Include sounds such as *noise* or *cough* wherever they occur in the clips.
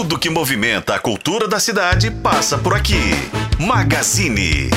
Tudo que movimenta a cultura da cidade passa por aqui. Magazine.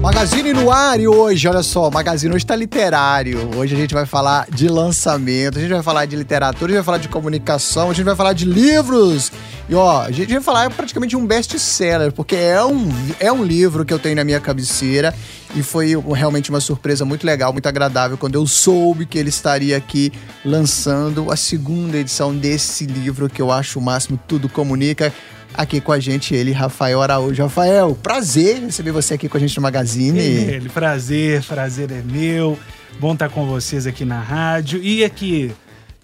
Magazine no ar e hoje, olha só, Magazine hoje tá literário. Hoje a gente vai falar de lançamento, a gente vai falar de literatura, a gente vai falar de comunicação, a gente vai falar de livros. E ó, a gente vai falar praticamente um best-seller, porque é um, é um livro que eu tenho na minha cabeceira e foi realmente uma surpresa muito legal, muito agradável quando eu soube que ele estaria aqui lançando a segunda edição desse livro que eu acho o máximo Tudo Comunica aqui com a gente ele, Rafael Araújo. Rafael, prazer receber você aqui com a gente no Magazine. Ele, prazer, prazer é meu. Bom estar com vocês aqui na rádio. E aqui,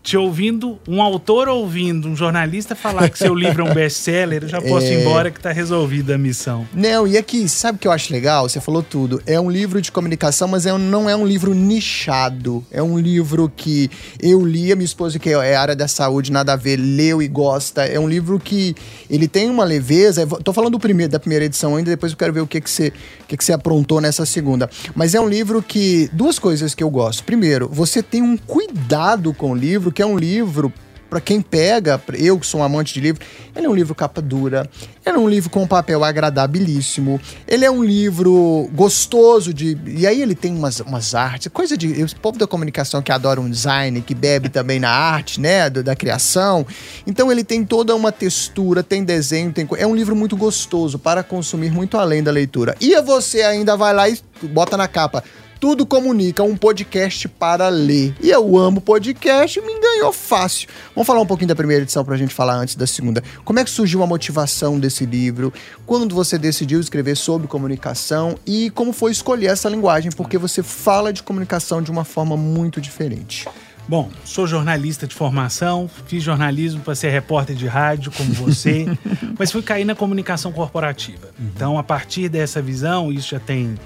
te ouvindo, um autor ouvindo, um jornalista falar que seu livro é um best-seller, eu já posso é... ir embora que tá resolvida a missão. Não, e aqui, sabe o que eu acho legal? Você falou tudo. É um livro de comunicação, mas é, não é um livro nichado. É um livro que eu li, a minha esposa, que é área da saúde, nada a ver, leu e gosta. É um livro que ele tem uma leveza. Tô falando do primeiro, da primeira edição ainda, depois eu quero ver o que, que, você, o que, que você aprontou nessa segunda. Mas é um livro que. Duas coisas que eu gosto. Primeiro, você tem um cuidado com o livro que é um livro para quem pega, eu que sou um amante de livro, ele é um livro capa dura, ele é um livro com um papel agradabilíssimo, ele é um livro gostoso de. E aí ele tem umas, umas artes, coisa de. O povo da comunicação que adora um design, que bebe também na arte, né? Da, da criação. Então ele tem toda uma textura, tem desenho, tem. É um livro muito gostoso para consumir muito além da leitura. E você ainda vai lá e bota na capa tudo comunica, um podcast para ler. E eu amo podcast, me ganhou fácil. Vamos falar um pouquinho da primeira edição para a gente falar antes da segunda. Como é que surgiu a motivação desse livro? Quando você decidiu escrever sobre comunicação e como foi escolher essa linguagem? Porque você fala de comunicação de uma forma muito diferente. Bom, sou jornalista de formação, fiz jornalismo para ser repórter de rádio, como você, *laughs* mas fui cair na comunicação corporativa. Uhum. Então, a partir dessa visão, isso já tem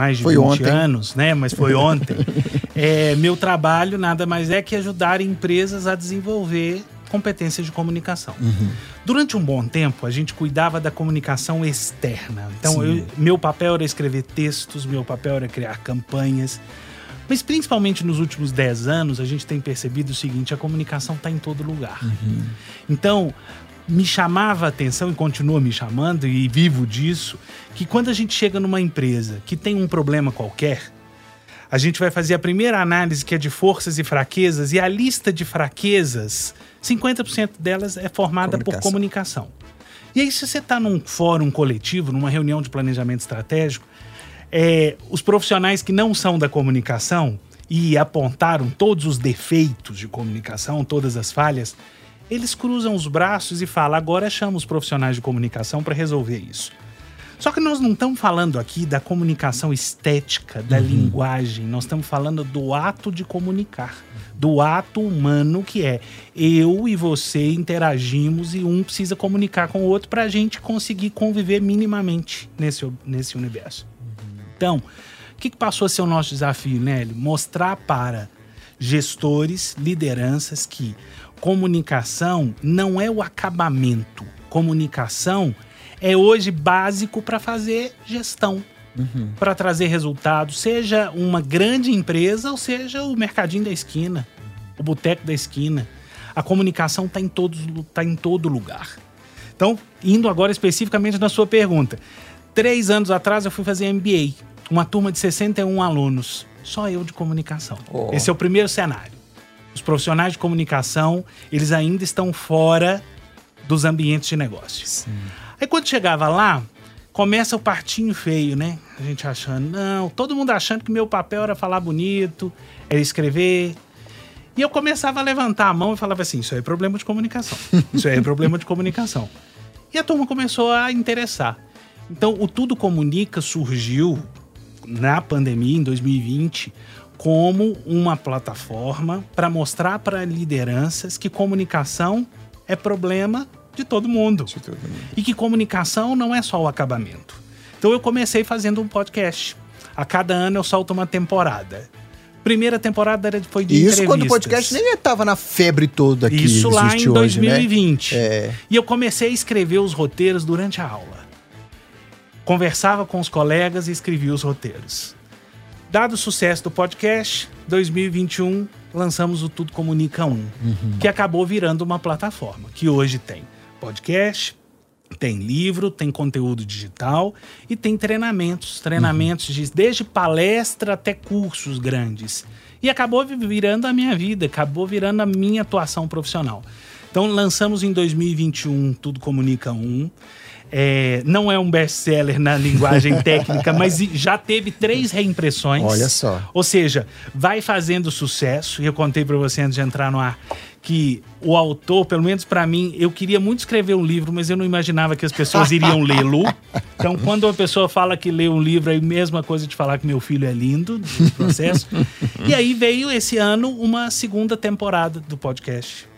mais de foi 20 ontem. anos, né? Mas foi ontem. *laughs* é, meu trabalho nada mais é que ajudar empresas a desenvolver competências de comunicação. Uhum. Durante um bom tempo, a gente cuidava da comunicação externa. Então, eu, meu papel era escrever textos, meu papel era criar campanhas. Mas principalmente nos últimos 10 anos, a gente tem percebido o seguinte: a comunicação está em todo lugar. Uhum. Então, me chamava a atenção e continua me chamando, e vivo disso, que quando a gente chega numa empresa que tem um problema qualquer, a gente vai fazer a primeira análise que é de forças e fraquezas, e a lista de fraquezas, 50% delas é formada comunicação. por comunicação. E aí, se você está num fórum coletivo, numa reunião de planejamento estratégico, é, os profissionais que não são da comunicação e apontaram todos os defeitos de comunicação, todas as falhas, eles cruzam os braços e falam: agora chama os profissionais de comunicação para resolver isso. Só que nós não estamos falando aqui da comunicação estética, da uhum. linguagem, nós estamos falando do ato de comunicar, do ato humano que é eu e você interagimos e um precisa comunicar com o outro para a gente conseguir conviver minimamente nesse, nesse universo. Uhum. Então, o que, que passou a ser o nosso desafio, Nélio? Mostrar para gestores, lideranças que comunicação não é o acabamento. Comunicação é hoje básico para fazer gestão, uhum. para trazer resultados, seja uma grande empresa ou seja o mercadinho da esquina, o boteco da esquina. A comunicação está em, todos, tá em todo lugar. Então, indo agora especificamente na sua pergunta. Três anos atrás eu fui fazer MBA, uma turma de 61 alunos, só eu de comunicação. Oh. Esse é o primeiro cenário. Os profissionais de comunicação, eles ainda estão fora dos ambientes de negócio. Sim. Aí quando chegava lá, começa o partinho feio, né? A gente achando, não, todo mundo achando que meu papel era falar bonito, era escrever. E eu começava a levantar a mão e falava assim: Isso aí é problema de comunicação. *laughs* Isso aí é problema de comunicação. E a turma começou a interessar. Então, o Tudo Comunica surgiu na pandemia, em 2020, como uma plataforma para mostrar para lideranças que comunicação é problema de todo mundo. De todo mundo. E que comunicação não é só o acabamento. Então eu comecei fazendo um podcast. A cada ano eu solto uma temporada. Primeira temporada foi de Isso quando o podcast nem estava na febre toda aqui. Isso lá em 2020. Hoje, né? é. E eu comecei a escrever os roteiros durante a aula. Conversava com os colegas e escrevia os roteiros. Dado o sucesso do podcast, 2021 lançamos o Tudo Comunica 1, que acabou virando uma plataforma, que hoje tem podcast, tem livro, tem conteúdo digital e tem treinamentos, treinamentos de, desde palestra até cursos grandes. E acabou vi- virando a minha vida, acabou virando a minha atuação profissional. Então lançamos em 2021 Tudo Comunica 1. É, não é um best-seller na linguagem *laughs* técnica, mas já teve três reimpressões. Olha só. Ou seja, vai fazendo sucesso. E eu contei para você antes de entrar no ar que o autor, pelo menos para mim, eu queria muito escrever um livro, mas eu não imaginava que as pessoas iriam lê-lo. Então, quando uma pessoa fala que lê um livro, é a mesma coisa de falar que meu filho é lindo processo. *laughs* e aí veio esse ano uma segunda temporada do podcast.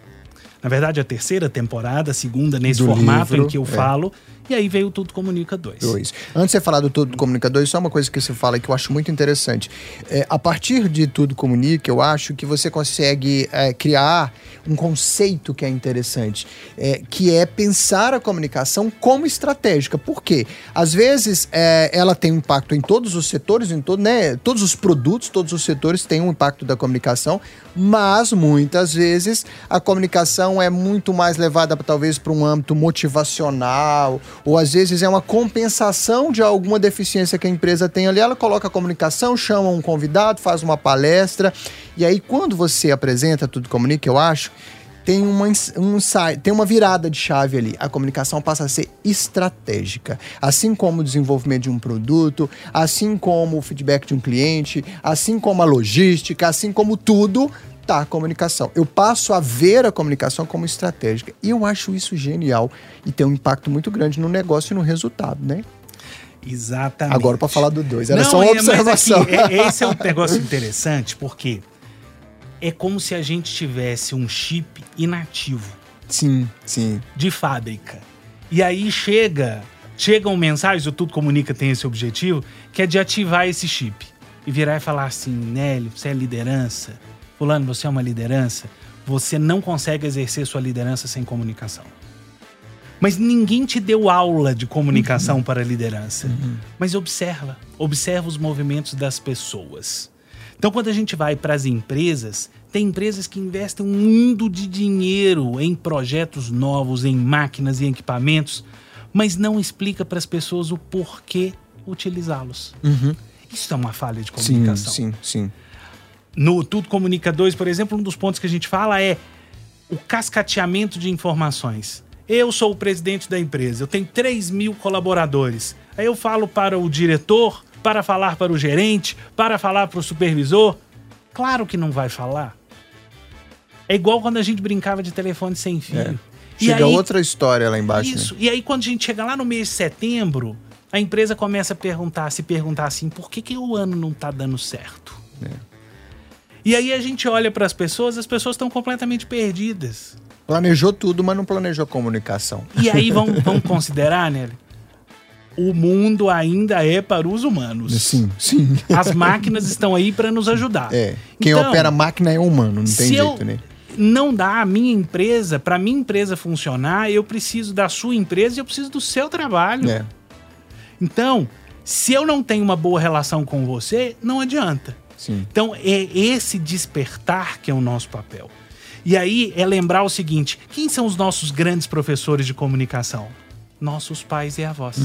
Na verdade, a terceira temporada, a segunda nesse Do formato livro, em que eu é. falo. E aí veio o Tudo Comunica 2. Dois. Antes de você falar do Tudo Comunica 2, só uma coisa que você fala que eu acho muito interessante. É, a partir de Tudo Comunica, eu acho que você consegue é, criar um conceito que é interessante, é, que é pensar a comunicação como estratégica. Por quê? Às vezes é, ela tem um impacto em todos os setores, em todo, né, todos os produtos, todos os setores têm um impacto da comunicação, mas muitas vezes a comunicação é muito mais levada talvez para um âmbito motivacional, ou às vezes é uma compensação de alguma deficiência que a empresa tem ali. Ela coloca a comunicação, chama um convidado, faz uma palestra, e aí quando você apresenta tudo comunica, eu acho, tem uma, um, tem uma virada de chave ali. A comunicação passa a ser estratégica. Assim como o desenvolvimento de um produto, assim como o feedback de um cliente, assim como a logística, assim como tudo, a comunicação. Eu passo a ver a comunicação como estratégica. E eu acho isso genial e tem um impacto muito grande no negócio e no resultado, né? Exatamente. Agora para falar do dois, era Não, só uma é, observação. aqui, é- *laughs* esse é um negócio interessante, porque é como se a gente tivesse um chip inativo sim, sim. de fábrica. E aí chega, chegam mensagens, o Tudo Comunica tem esse objetivo, que é de ativar esse chip. E virar e falar assim, Nélio, você é liderança. Fulano, você é uma liderança. Você não consegue exercer sua liderança sem comunicação. Mas ninguém te deu aula de comunicação para a liderança. Mas observa, observa os movimentos das pessoas. Então, quando a gente vai para as empresas, tem empresas que investem um mundo de dinheiro em projetos novos, em máquinas e equipamentos, mas não explica para as pessoas o porquê utilizá-los. Isso é uma falha de Sim, comunicação. sim, sim. No Tudo Comunica 2, por exemplo, um dos pontos que a gente fala é o cascateamento de informações. Eu sou o presidente da empresa, eu tenho 3 mil colaboradores. Aí eu falo para o diretor, para falar para o gerente, para falar para o supervisor. Claro que não vai falar. É igual quando a gente brincava de telefone sem fio. E Chega aí- outra história lá embaixo. né? isso. E aí, quando a gente chega lá no mês de setembro, a empresa começa a perguntar, se perguntar assim, por que, que o ano não tá dando certo? E aí a gente olha para as pessoas, as pessoas estão completamente perdidas. Planejou tudo, mas não planejou comunicação. E aí vamos, *laughs* vamos considerar, Nelly? O mundo ainda é para os humanos. Sim, sim. As máquinas estão aí para nos ajudar. É. Quem Então, opera máquina é humano, não tem jeito, eu né? não dá a minha empresa, para minha empresa funcionar, eu preciso da sua empresa e eu preciso do seu trabalho. É. Então, se eu não tenho uma boa relação com você, não adianta. Sim. Então, é esse despertar que é o nosso papel. E aí é lembrar o seguinte: quem são os nossos grandes professores de comunicação? Nossos pais e avós.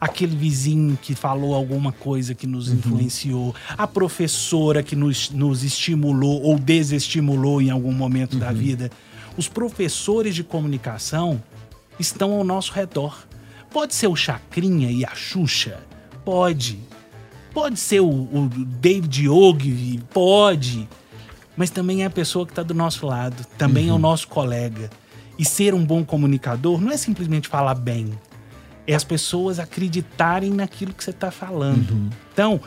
Aquele vizinho que falou alguma coisa que nos influenciou, a professora que nos, nos estimulou ou desestimulou em algum momento da vida. Os professores de comunicação estão ao nosso redor. Pode ser o Chacrinha e a Xuxa? Pode. Pode ser o, o David Ogilvy? Pode. Mas também é a pessoa que está do nosso lado. Também é o nosso colega. E ser um bom comunicador não é simplesmente falar bem. É as pessoas acreditarem naquilo que você está falando. Então,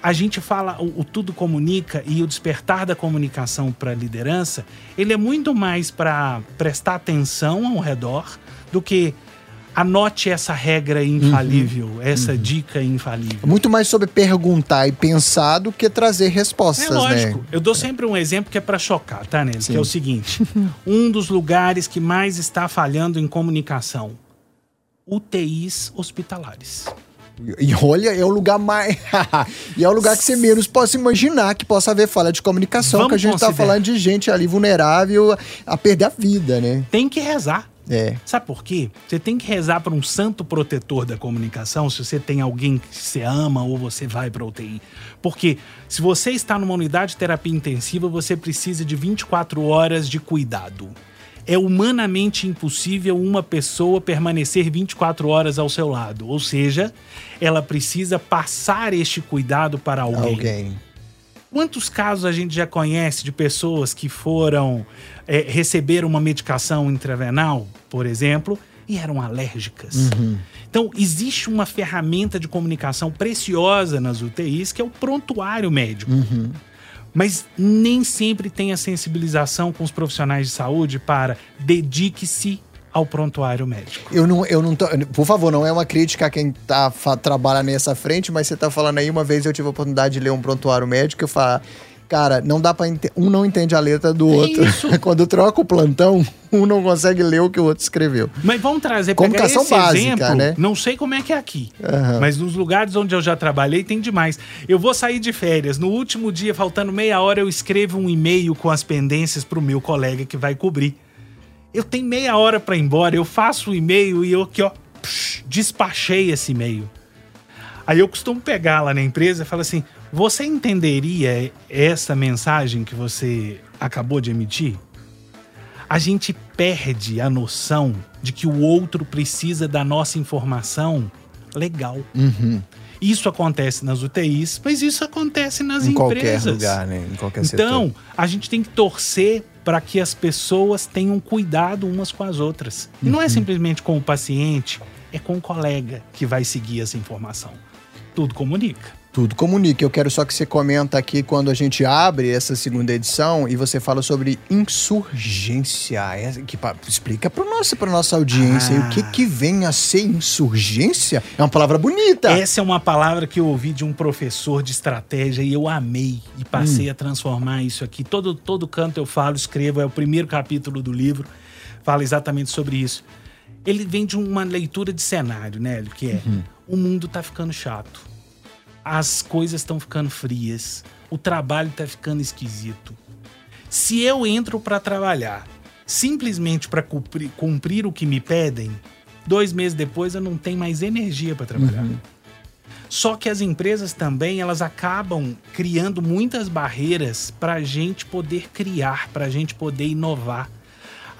a gente fala, o, o Tudo Comunica e o despertar da comunicação para a liderança, ele é muito mais para prestar atenção ao redor do que anote essa regra infalível, essa dica infalível. Muito mais sobre perguntar e pensar do que trazer respostas, É lógico. né? Eu dou sempre um exemplo que é para chocar, tá? Sim. Que é o seguinte: *laughs* um dos lugares que mais está falhando em comunicação: UTIs hospitalares. E olha, é o lugar mais. *laughs* e é o lugar que você menos possa imaginar que possa haver falha de comunicação, Vamos que a gente tá considerar. falando de gente ali vulnerável a perder a vida, né? Tem que rezar. É. Sabe por quê? Você tem que rezar para um santo protetor da comunicação se você tem alguém que você ama ou você vai para UTI. Porque se você está numa unidade de terapia intensiva, você precisa de 24 horas de cuidado. É humanamente impossível uma pessoa permanecer 24 horas ao seu lado. Ou seja, ela precisa passar este cuidado para alguém. Alguém. Quantos casos a gente já conhece de pessoas que foram é, receber uma medicação intravenal, por exemplo, e eram alérgicas? Então, existe uma ferramenta de comunicação preciosa nas UTIs que é o prontuário médico. Mas nem sempre tem a sensibilização com os profissionais de saúde para dedique-se ao prontuário médico. Eu não, eu não tô. Por favor, não é uma crítica a quem tá, fa- trabalha nessa frente, mas você tá falando aí, uma vez eu tive a oportunidade de ler um prontuário médico e eu falo. Cara, não dá pra. ente- Um não entende a letra do outro. *laughs* Quando troca o plantão, um não consegue ler o que o outro escreveu. Mas vamos trazer pegar Comunicação esse básica, exemplo. né? Não sei como é que é aqui, Aham. mas nos lugares onde eu já trabalhei tem demais. Eu vou sair de férias. No último dia, faltando meia hora, eu escrevo um e-mail com as pendências pro meu colega que vai cobrir. Eu tenho meia hora para ir embora, eu faço o e-mail e eu aqui, ó, psh, despachei esse e-mail. Aí eu costumo pegar lá na empresa e falo assim: você entenderia essa mensagem que você acabou de emitir? A gente perde a noção de que o outro precisa da nossa informação legal. Isso acontece nas UTIs, mas isso acontece nas em qualquer empresas. lugar, né? Em qualquer Então, setor. a gente tem que torcer para que as pessoas tenham cuidado umas com as outras. E Uhum. não é simplesmente com o paciente, é com o colega que vai seguir essa informação. Tudo comunica. Tudo comunica. Eu quero só que você comenta aqui quando a gente abre essa segunda edição e você fala sobre insurgência. É, que, pa- explica para nossa, pra nossa audiência aí, o que, Ah. que vem a ser insurgência. É uma palavra bonita. Essa é uma palavra que eu ouvi de um professor de estratégia e eu amei e passei Hum. a transformar isso aqui. Todo, todo canto eu falo, escrevo, é o primeiro capítulo do livro, fala exatamente sobre isso. Ele vem de uma leitura de cenário, né, que é Uhum. o mundo tá ficando chato, as coisas estão ficando frias, o trabalho tá ficando esquisito. Se eu entro para trabalhar simplesmente para cumprir, cumprir o que me pedem, dois meses depois eu não tenho mais energia para trabalhar. Só que as empresas também elas acabam criando muitas barreiras para a gente poder criar, para a gente poder inovar.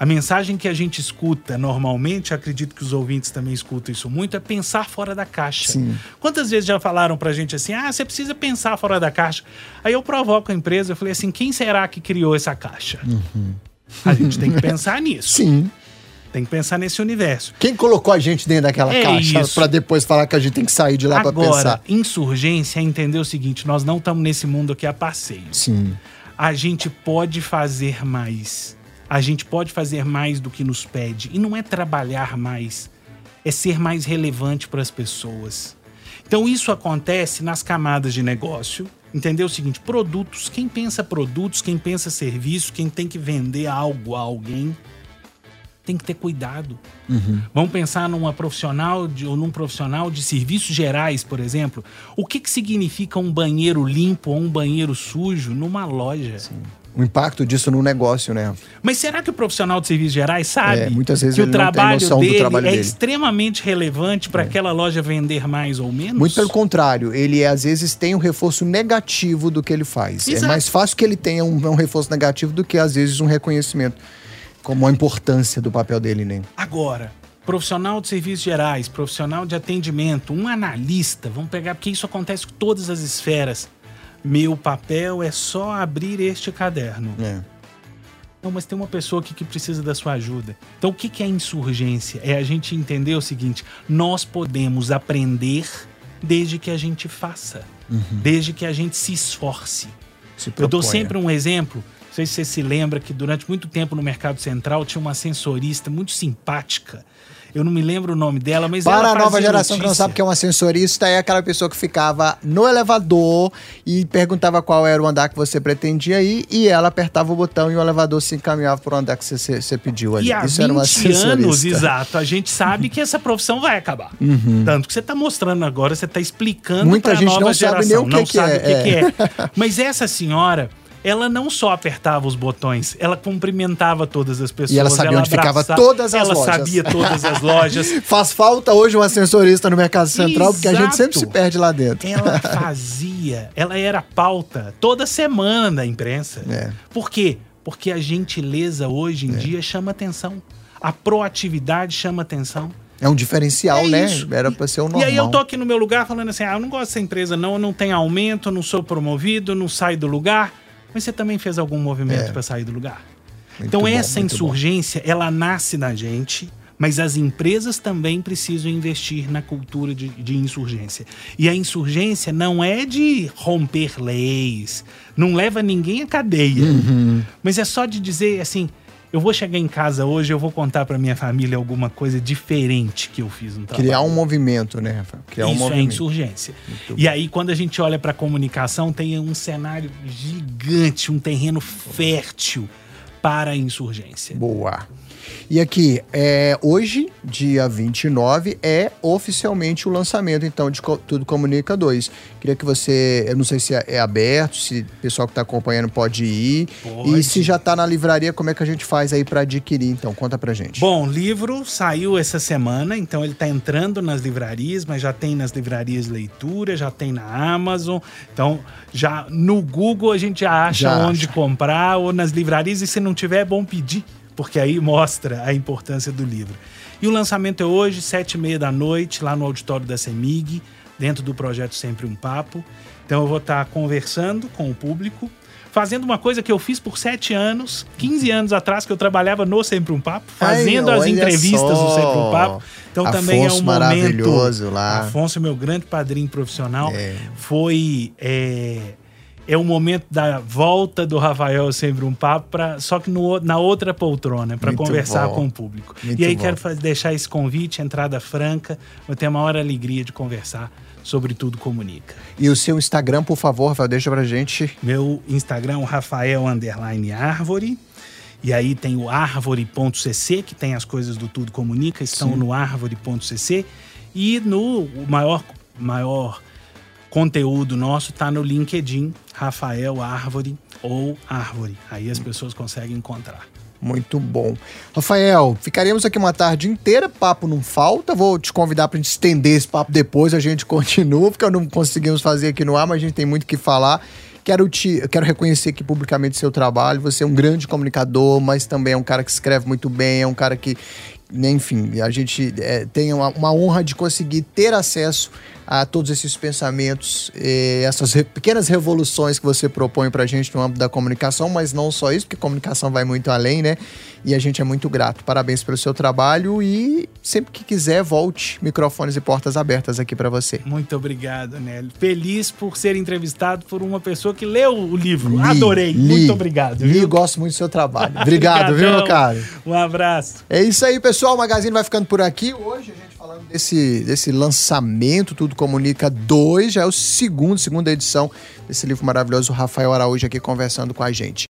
A mensagem que a gente escuta normalmente, acredito que os ouvintes também escutam isso muito, é pensar fora da caixa. Sim. Quantas vezes já falaram pra gente assim, ah, você precisa pensar fora da caixa? Aí eu provoco a empresa, eu falei assim, quem será que criou essa caixa? A gente tem que pensar *laughs* nisso. Sim. Tem que pensar nesse universo. Quem colocou a gente dentro daquela É caixa para depois falar que a gente tem que sair de lá para Agora, pensar? insurgência é entender o seguinte: nós não estamos nesse mundo aqui a passeio. Sim. A gente pode fazer mais. A gente pode fazer mais do que nos pede. E não é trabalhar mais, é ser mais relevante para as pessoas. Então isso acontece nas camadas de negócio. Entendeu o seguinte? Produtos. Quem pensa produtos, quem pensa serviço, quem tem que vender algo a alguém, tem que ter cuidado. Vamos pensar numa profissional de, ou num profissional de serviços gerais, por exemplo. O que, que significa um banheiro limpo ou um banheiro sujo numa loja? O impacto disso no negócio, né? Mas será que o profissional de serviços gerais sabe É, muitas vezes que o trabalho, dele, trabalho é dele. extremamente relevante para aquela loja vender mais ou menos? Muito pelo contrário, ele às vezes tem um reforço negativo do que ele faz. É Exato. mais fácil que ele tenha um, um reforço negativo do que às vezes um reconhecimento. Como a importância do papel dele, né? Agora, profissional de serviços gerais, profissional de atendimento, um analista, vamos pegar, porque isso acontece com todas as esferas. Meu papel é só abrir este caderno. É. Não, mas tem uma pessoa aqui que precisa da sua ajuda. Então, o que é insurgência? É a gente entender o seguinte: nós podemos aprender desde que a gente faça, desde que a gente se esforce. Se Eu dou sempre um exemplo. Não sei se você se lembra que durante muito tempo no Mercado Central tinha uma sensorista muito simpática. Eu não me lembro o nome dela, mas Para ela a nova geração que não notícia. sabe que é um ascensorista, é aquela pessoa que ficava no elevador e perguntava qual era o andar que você pretendia ir e ela apertava o botão e o elevador se encaminhava para o andar que você, você, pediu ali. E há Isso era um 20 assessorista. anos, exato, a gente sabe que essa profissão vai acabar. Tanto que você está mostrando agora, você está explicando Uhum. Muita para a gente nova não geração. sabe nem o que não que sabe é, o que, que é. Mas essa senhora, ela não só apertava os botões, ela cumprimentava todas as pessoas. E ela sabia onde ficava abraçava- todas as ela lojas. sabia *laughs* todas as lojas. Faz falta hoje um ascensorista no Mercado Central, porque a gente Exato. sempre se perde lá dentro. Ela *laughs* fazia, ela era pauta toda semana da imprensa. É. Por quê? Porque a gentileza hoje em dia chama atenção. A proatividade chama atenção. É um diferencial, É né? isso. Era pra ser o normal. E aí eu tô aqui no meu lugar falando assim: ah, eu não gosto dessa empresa, não, eu não tenho aumento, eu não sou promovido, não saio do lugar. Mas você também fez algum movimento É. para sair do lugar. Muito então bom, essa muito bom. insurgência, ela nasce na gente, mas as empresas também precisam investir na cultura de, de insurgência. E a insurgência não é de romper leis, não leva ninguém à cadeia, Uhum. mas é só de dizer assim. Eu vou chegar em casa hoje, eu vou contar para minha família alguma coisa diferente que eu fiz no trabalho. Criar um movimento, né, Rafael? Criar um Isso é movimento. insurgência. E aí, quando a gente olha para a comunicação, tem um cenário gigante, um terreno fértil para a insurgência. Boa. E aqui, é, hoje, dia 29, é oficialmente o lançamento, então, de Co- Tudo Comunica 2. Queria que você, eu não sei se é, é aberto, se o pessoal que está acompanhando pode ir. Pode. E se já está na livraria, como é que a gente faz aí para adquirir? Então, conta pra gente. Bom, o livro saiu essa semana, então ele está entrando nas livrarias, mas já tem nas livrarias leitura, já tem na Amazon. Então, já no Google a gente já acha Já onde acha. comprar ou nas livrarias. E se não tiver, é bom pedir, porque aí mostra a importância do livro. E o lançamento é hoje, sete e meia da noite, lá no auditório da CEMIG, dentro do projeto Sempre um Papo. Então eu vou estar conversando com o público, fazendo uma coisa que eu fiz por sete anos, 15 anos atrás, que eu trabalhava no Sempre um Papo, fazendo Ai, as entrevistas do só. Sempre um Papo. Então também é Afonso um momento. maravilhoso lá. Afonso é meu grande padrinho profissional. É. Foi. É, é o momento da volta do Rafael Sempre um Papo, pra, só que no, na outra poltrona, para conversar bom. com o público. Muito e aí bom. quero faz- deixar esse convite, entrada franca. Eu tenho a maior alegria de conversar sobre tudo comunica. E o seu Instagram, por favor, Rafael, deixa pra gente. Meu Instagram é o Rafael Underline Árvore. E aí tem o árvore.cc, que tem as coisas do Tudo Comunica, estão no árvore.cc. E no maior, maior conteúdo nosso está no LinkedIn, Rafael Árvore ou Árvore. Aí as pessoas conseguem encontrar. Muito bom. Rafael, ficaríamos aqui uma tarde inteira, papo não falta. Vou te convidar para estender esse papo depois, a gente *laughs* continua, porque não conseguimos fazer aqui no ar, mas a gente tem muito que falar. Quero, te, quero reconhecer aqui publicamente seu trabalho. Você é um grande comunicador, mas também é um cara que escreve muito bem, é um cara que, enfim, a gente é, tem uma, uma honra de conseguir ter acesso a todos esses pensamentos, eh, essas pequenas revoluções que você propõe pra gente no âmbito da comunicação, mas não só isso, porque comunicação vai muito além, né? E a gente é muito grato. Parabéns pelo seu trabalho e sempre que quiser, volte. Microfones e portas abertas aqui pra você. Muito obrigado, Nelly. Feliz por ser entrevistado por uma pessoa que leu o livro. Li, Adorei. li, Muito obrigado. Li, viu? gosto muito do seu trabalho. Obrigado, *laughs* viu, meu caro? Um abraço. É isso aí, pessoal. O Magazine vai ficando por aqui. Hoje a gente falando desse, desse lançamento, Tudo Comunica 2, já é o segundo, segunda edição desse livro maravilhoso. O Rafael Araújo aqui conversando com a gente.